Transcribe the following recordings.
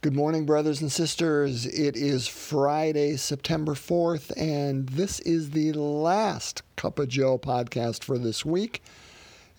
Good morning, brothers and sisters. It is Friday, September 4th, and this is the last Cup of Joe podcast for this week.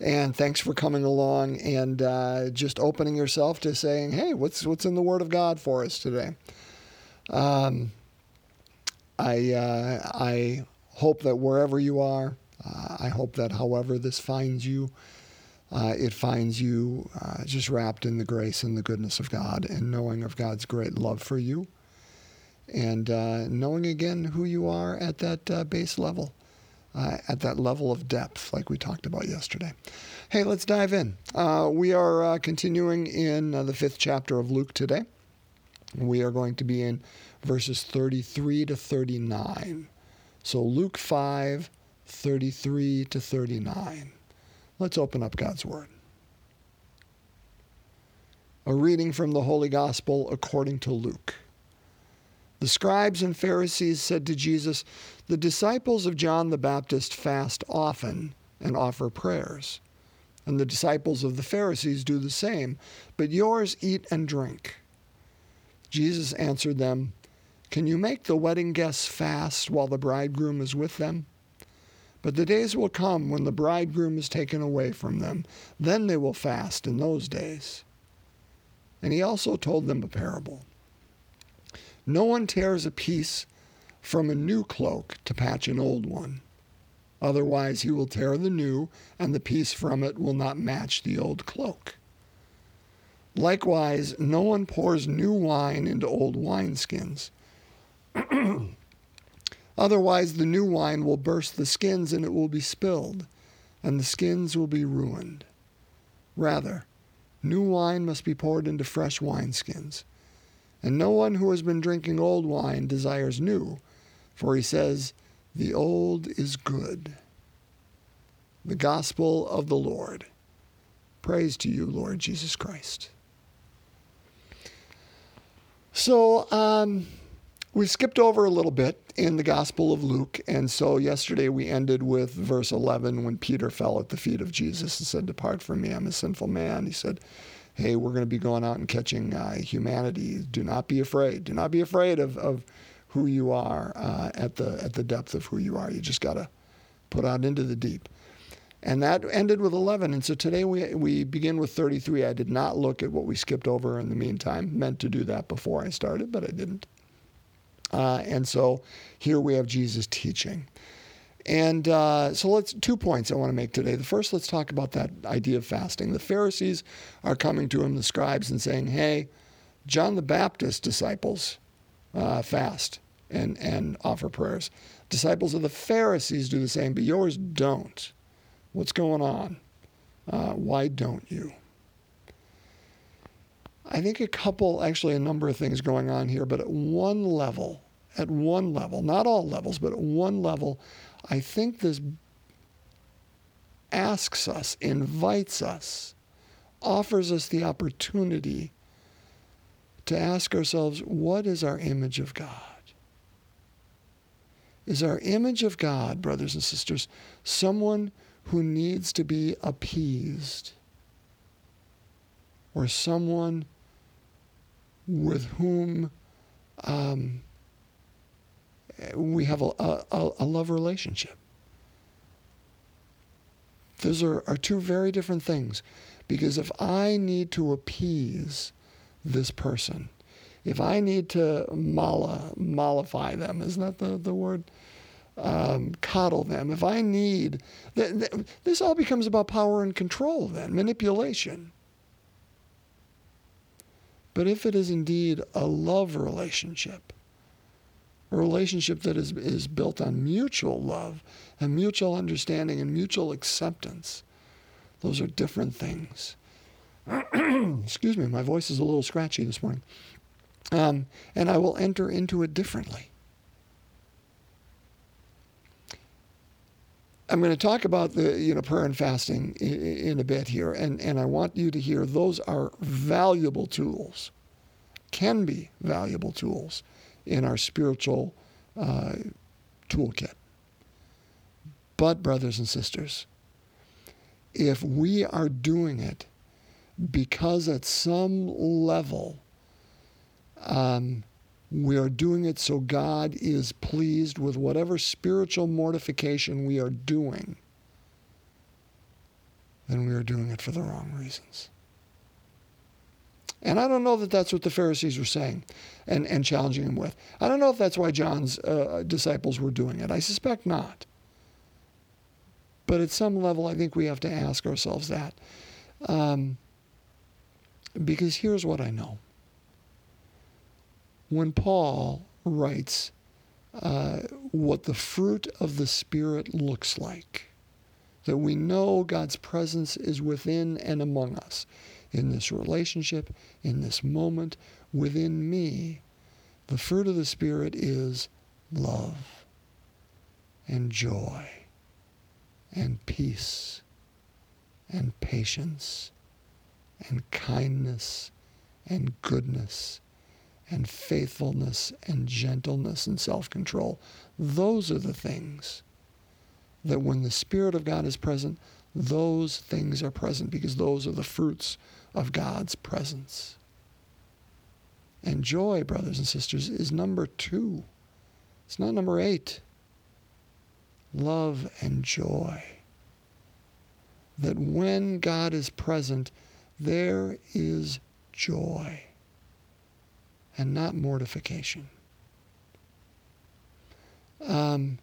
And thanks for coming along and uh, just opening yourself to saying, "Hey, what's what's in the Word of God for us today?" Um, I uh, I hope that wherever you are, uh, I hope that however this finds you, uh, it finds you uh, just wrapped in the grace and the goodness of God and knowing of God's great love for you and uh, knowing again who you are at that uh, base level, uh, at that level of depth, like we talked about yesterday. Hey, let's dive in. Uh, we are continuing in the fifth chapter of Luke today. We are going to be in verses 33 to 39. So Luke 5, 33 to 39. Let's open up God's Word. A reading from the Holy Gospel according to Luke. The scribes and Pharisees said to Jesus, The disciples of John the Baptist fast often and offer prayers, and the disciples of the Pharisees do the same, but yours eat and drink. Jesus answered them, Can you make the wedding guests fast while the bridegroom is with them? But the days will come when the bridegroom is taken away from them. Then they will fast in those days. And he also told them a parable. No one tears a piece from a new cloak to patch an old one. Otherwise, he will tear the new, and the piece from it will not match the old cloak. Likewise, no one pours new wine into old wineskins. Otherwise, the new wine will burst the skins and it will be spilled, and the skins will be ruined. Rather, new wine must be poured into fresh wineskins. And no one who has been drinking old wine desires new, for he says, The old is good. The Gospel of the Lord. Praise to you, Lord Jesus Christ. So, um, we skipped over a little bit in the Gospel of Luke. And so yesterday we ended with verse 11 when Peter fell at the feet of Jesus and said, Depart from me, I'm a sinful man. He said, Hey, we're going to be going out and catching uh, humanity. Do not be afraid. Do not be afraid of, of who you are uh, at, the, at the depth of who you are. You just got to put out into the deep. And that ended with 11. And so today we, we begin with 33. I did not look at what we skipped over in the meantime. Meant to do that before I started, but I didn't. Uh, and so here we have Jesus teaching. And uh, so let's two points I want to make today. The first, let's talk about that idea of fasting. The Pharisees are coming to him, the scribes, and saying, "Hey, John the Baptist disciples uh, fast and and offer prayers. Disciples of the Pharisees do the same, but yours don't. What's going on? Uh, why don't you?" I think a couple, actually, a number of things going on here, but at one level, at one level, not all levels, but at one level, I think this asks us, invites us, offers us the opportunity to ask ourselves what is our image of God? Is our image of God, brothers and sisters, someone who needs to be appeased? Or someone with whom um, we have a, a, a, love relationship. Those are, are two very different things. Because if I need to appease this person, if I need to molla, mollify them, isn't that the, the word? Um, coddle them. If I need, th- th- this all becomes about power and control then, manipulation. But if it is indeed a love relationship, a relationship that is, is built on mutual love and mutual understanding and mutual acceptance, those are different things. Excuse me, my voice is a little scratchy this morning. Um, and I will enter into it differently. I'm going to talk about the you know prayer and fasting in, a bit here, and, and I want you to hear those are valuable tools, can be valuable tools in our spiritual uh, toolkit. But brothers and sisters, if we are doing it because at some level Um, we are doing it so God is pleased with whatever spiritual mortification we are doing, then we are doing it for the wrong reasons. And I don't know that that's what the Pharisees were saying and, and challenging him with. I don't know if that's why John's uh, disciples were doing it. I suspect not. But at some level, I think we have to ask ourselves that. Um, because here's what I know. When Paul writes uh, what the fruit of the Spirit looks like, that we know God's presence is within and among us in this relationship, in this moment, within me, the fruit of the Spirit is love and joy and peace and patience and kindness and goodness and faithfulness and gentleness and self control. Those are the things that when the Spirit of God is present, those things are present because those are the fruits of God's presence. And joy, brothers and sisters, is number two. It's not number eight. Love and joy. That when God is present, there is joy and not mortification. Um,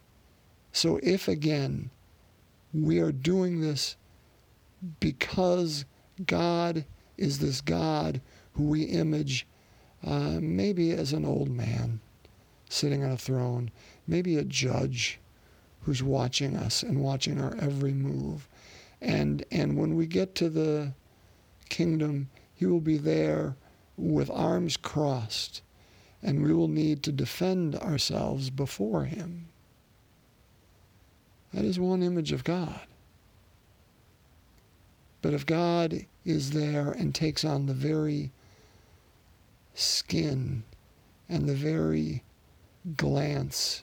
so, if again we are doing this because God is this God who we image uh, maybe as an old man sitting on a throne, maybe a judge who's watching us and watching our every move. And, and when we get to the kingdom, he will be there with arms crossed, and we will need to defend ourselves before him. That is one image of God. But if God is there and takes on the very skin and the very glance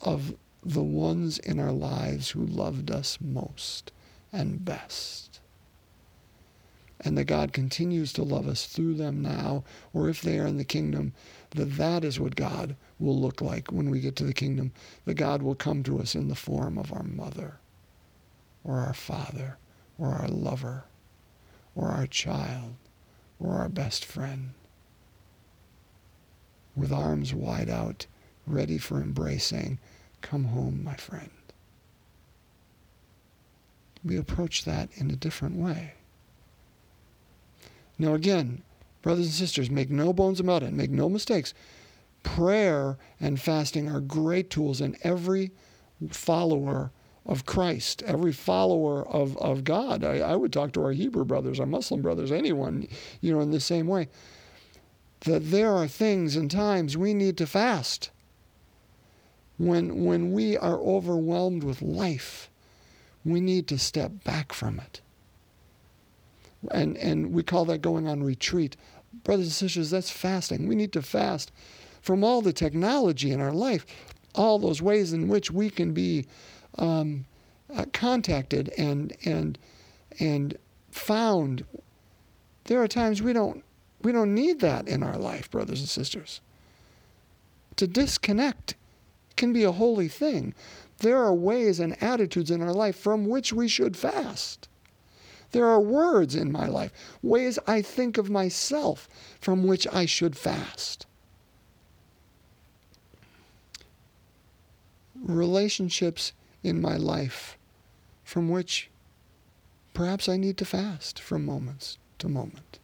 of the ones in our lives who loved us most and best. And that God continues to love us through them now, or if they are in the kingdom, that that is what God will look like when we get to the kingdom. That God will come to us in the form of our mother, or our father, or our lover, or our child, or our best friend. With arms wide out, ready for embracing, Come home, my friend. We approach that in a different way. Now, again, brothers and sisters, make no bones about it, make no mistakes. Prayer and fasting are great tools, and every follower of Christ, every follower of, of God. I, I would talk to our Hebrew brothers, our Muslim brothers, anyone, you know, in the same way. That there are things and times we need to fast. When, when we are overwhelmed with life, we need to step back from it. And, and we call that going on retreat. Brothers and sisters, that's fasting. We need to fast from all the technology in our life, all those ways in which we can be um, uh, contacted and and and found. There are times we don't we don't need that in our life, brothers and sisters. To disconnect can be a holy thing. There are ways and attitudes in our life from which we should fast. There are words in my life, ways I think of myself from which I should fast. Relationships in my life from which perhaps I need to fast from moments to moment.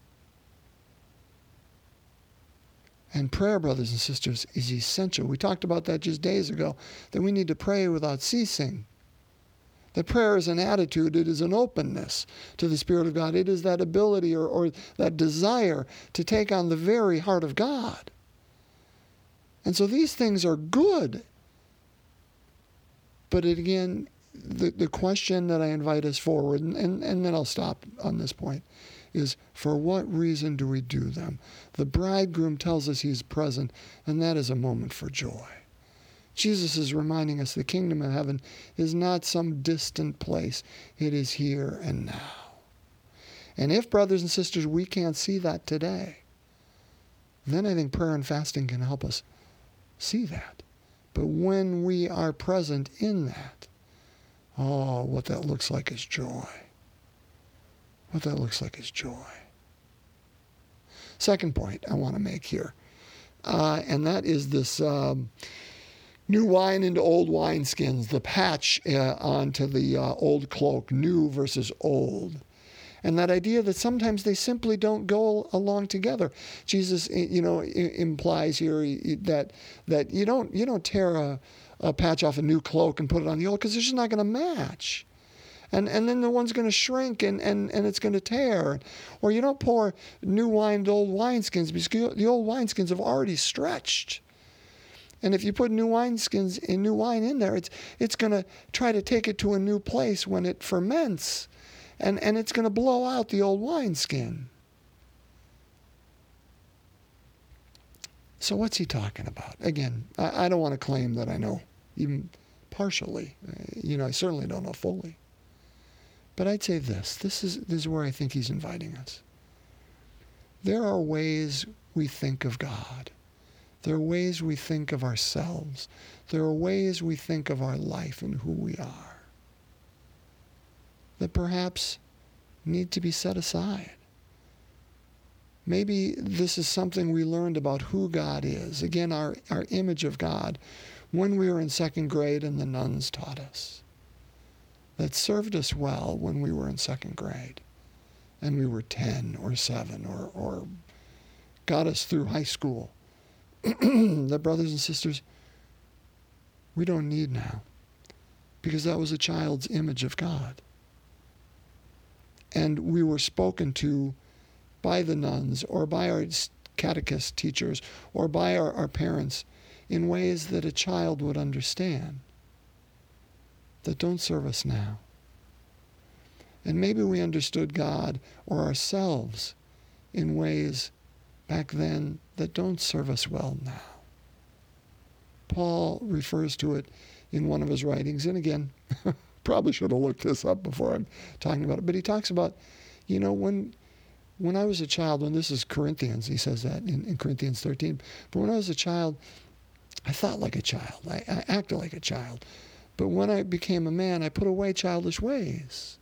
And prayer, brothers and sisters, is essential. We talked about that just days ago, that we need to pray without ceasing. That prayer is an attitude, it is an openness to the Spirit of God. It is that ability or, or that desire to take on the very heart of God. And so these things are good but again, the, the question that I invite us forward, and, and, and then I'll stop on this point, is for what reason do we do them? The bridegroom tells us he's present, and that is a moment for joy. Jesus is reminding us the kingdom of heaven is not some distant place, it is here and now. And if, brothers and sisters, we can't see that today, then I think prayer and fasting can help us see that. But when we are present in that, oh, what that looks like is joy. What that looks like is joy. Second point I want to make here, uh, and that is this um, new wine into old wineskins, the patch uh, onto the uh, old cloak, new versus old. And that idea that sometimes they simply don't go along together. Jesus, you know, implies here that that you don't you don't tear a, a patch off a new cloak and put it on the old because it's just not going to match and and then the one's going to shrink and, and, and it's going to tear. Or you don't pour new wine into old wineskins because the old wineskins have already stretched. And if you put new wineskins in new wine in there, it's it's going to try to take it to a new place when it ferments, and and it's going to blow out the old wineskin. So what's he talking about? Again, I, I don't want to claim that I know even partially. Uh, you know, I certainly don't know fully. But I'd say this this is, this is where I think he's inviting us. There are ways we think of God. There are ways we think of ourselves. There are ways we think of our life and who we are that perhaps need to be set aside. Maybe this is something we learned about who God is. Again, our, our image of God when we were in second grade and the nuns taught us that served us well when we were in second grade and we were 10 or 7 or, or got us through high school. that, brothers and sisters, we don't need now because that was a child's image of God. And we were spoken to by the nuns or by our catechist teachers or by our, our parents in ways that a child would understand that don't serve us now. And maybe we understood God or ourselves in ways back then that don't serve us well now. Paul refers to it in one of his writings, and again, probably should have looked this up before I'm talking about it, but he talks about, you know, when when I was a child, when this is Corinthians, he says that in, in Corinthians 13, but when I was a child, I thought like a child. I, I acted like a child. But when I became a man, I put away childish ways.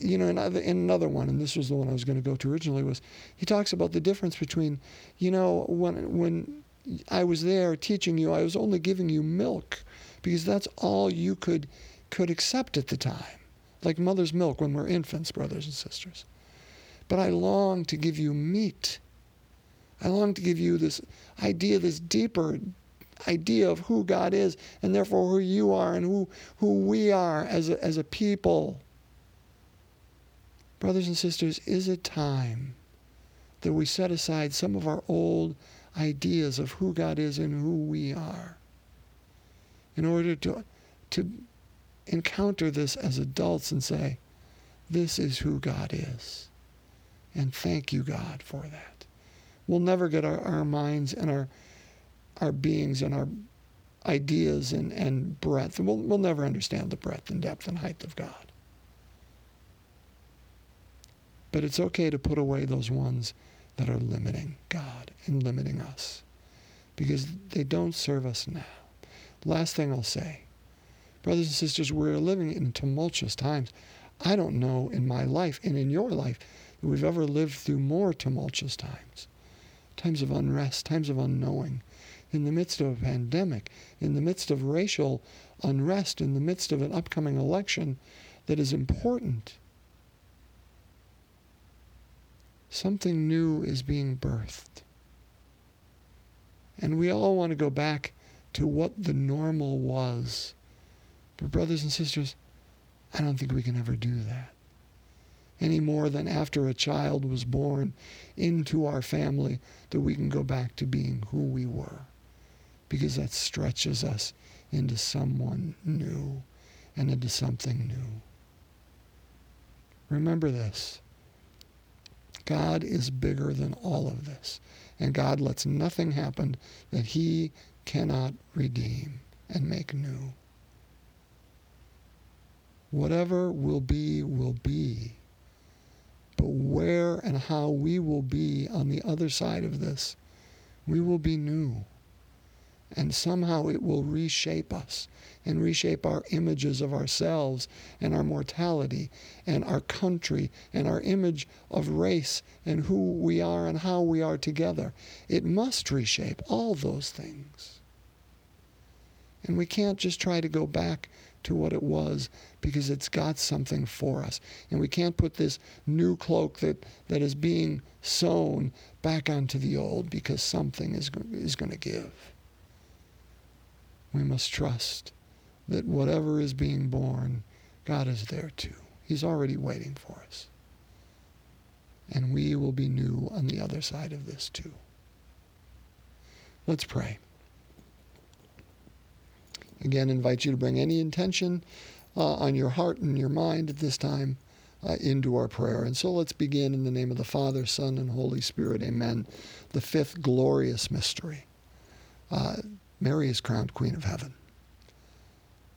You know, in, in another one, and this was the one I was going to go to originally, was he talks about the difference between, you know, when when I was there teaching you, I was only giving you milk because that's all you could could accept at the time, like mother's milk when we're infants, brothers and sisters. But I long to give you meat. I long to give you this idea, this deeper, idea of who God is and therefore who you are and who, who we are as a, as a people. Brothers and sisters, is it time that we set aside some of our old ideas of who God is and who we are in order to, to encounter this as adults and say, this is who God is. And thank you, God, for that. We'll never get our, our minds and our our beings and our ideas and, and breadth. We'll, we'll never understand the breadth and depth and height of God. But it's okay to put away those ones that are limiting God and limiting us because they don't serve us now. Last thing I'll say brothers and sisters, we're living in tumultuous times. I don't know in my life and in your life that we've ever lived through more tumultuous times times of unrest, times of unknowing, in the midst of a pandemic, in the midst of racial unrest, in the midst of an upcoming election that is important. Something new is being birthed. And we all want to go back to what the normal was. But, brothers and sisters, I don't think we can ever do that. Any more than after a child was born into our family, that we can go back to being who we were because that stretches us into someone new and into something new. Remember this God is bigger than all of this, and God lets nothing happen that He cannot redeem and make new. Whatever will be, will be. But where and how we will be on the other side of this, we will be new. And somehow it will reshape us and reshape our images of ourselves and our mortality and our country and our image of race and who we are and how we are together. It must reshape all those things. And we can't just try to go back to what it was because it's got something for us. And we can't put this new cloak that, that is being sewn back onto the old because something is, is going to give. We must trust that whatever is being born, God is there too. He's already waiting for us. And we will be new on the other side of this too. Let's pray. Again, invite you to bring any intention uh, on your heart and your mind at this time uh, into our prayer. And so let's begin in the name of the Father, Son, and Holy Spirit. Amen. The fifth glorious mystery. Uh, Mary is crowned Queen of Heaven.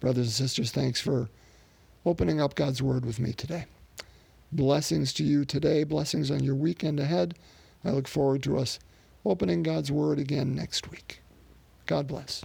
Brothers and sisters, thanks for opening up God's Word with me today. Blessings to you today, blessings on your weekend ahead. I look forward to us opening God's Word again next week. God bless.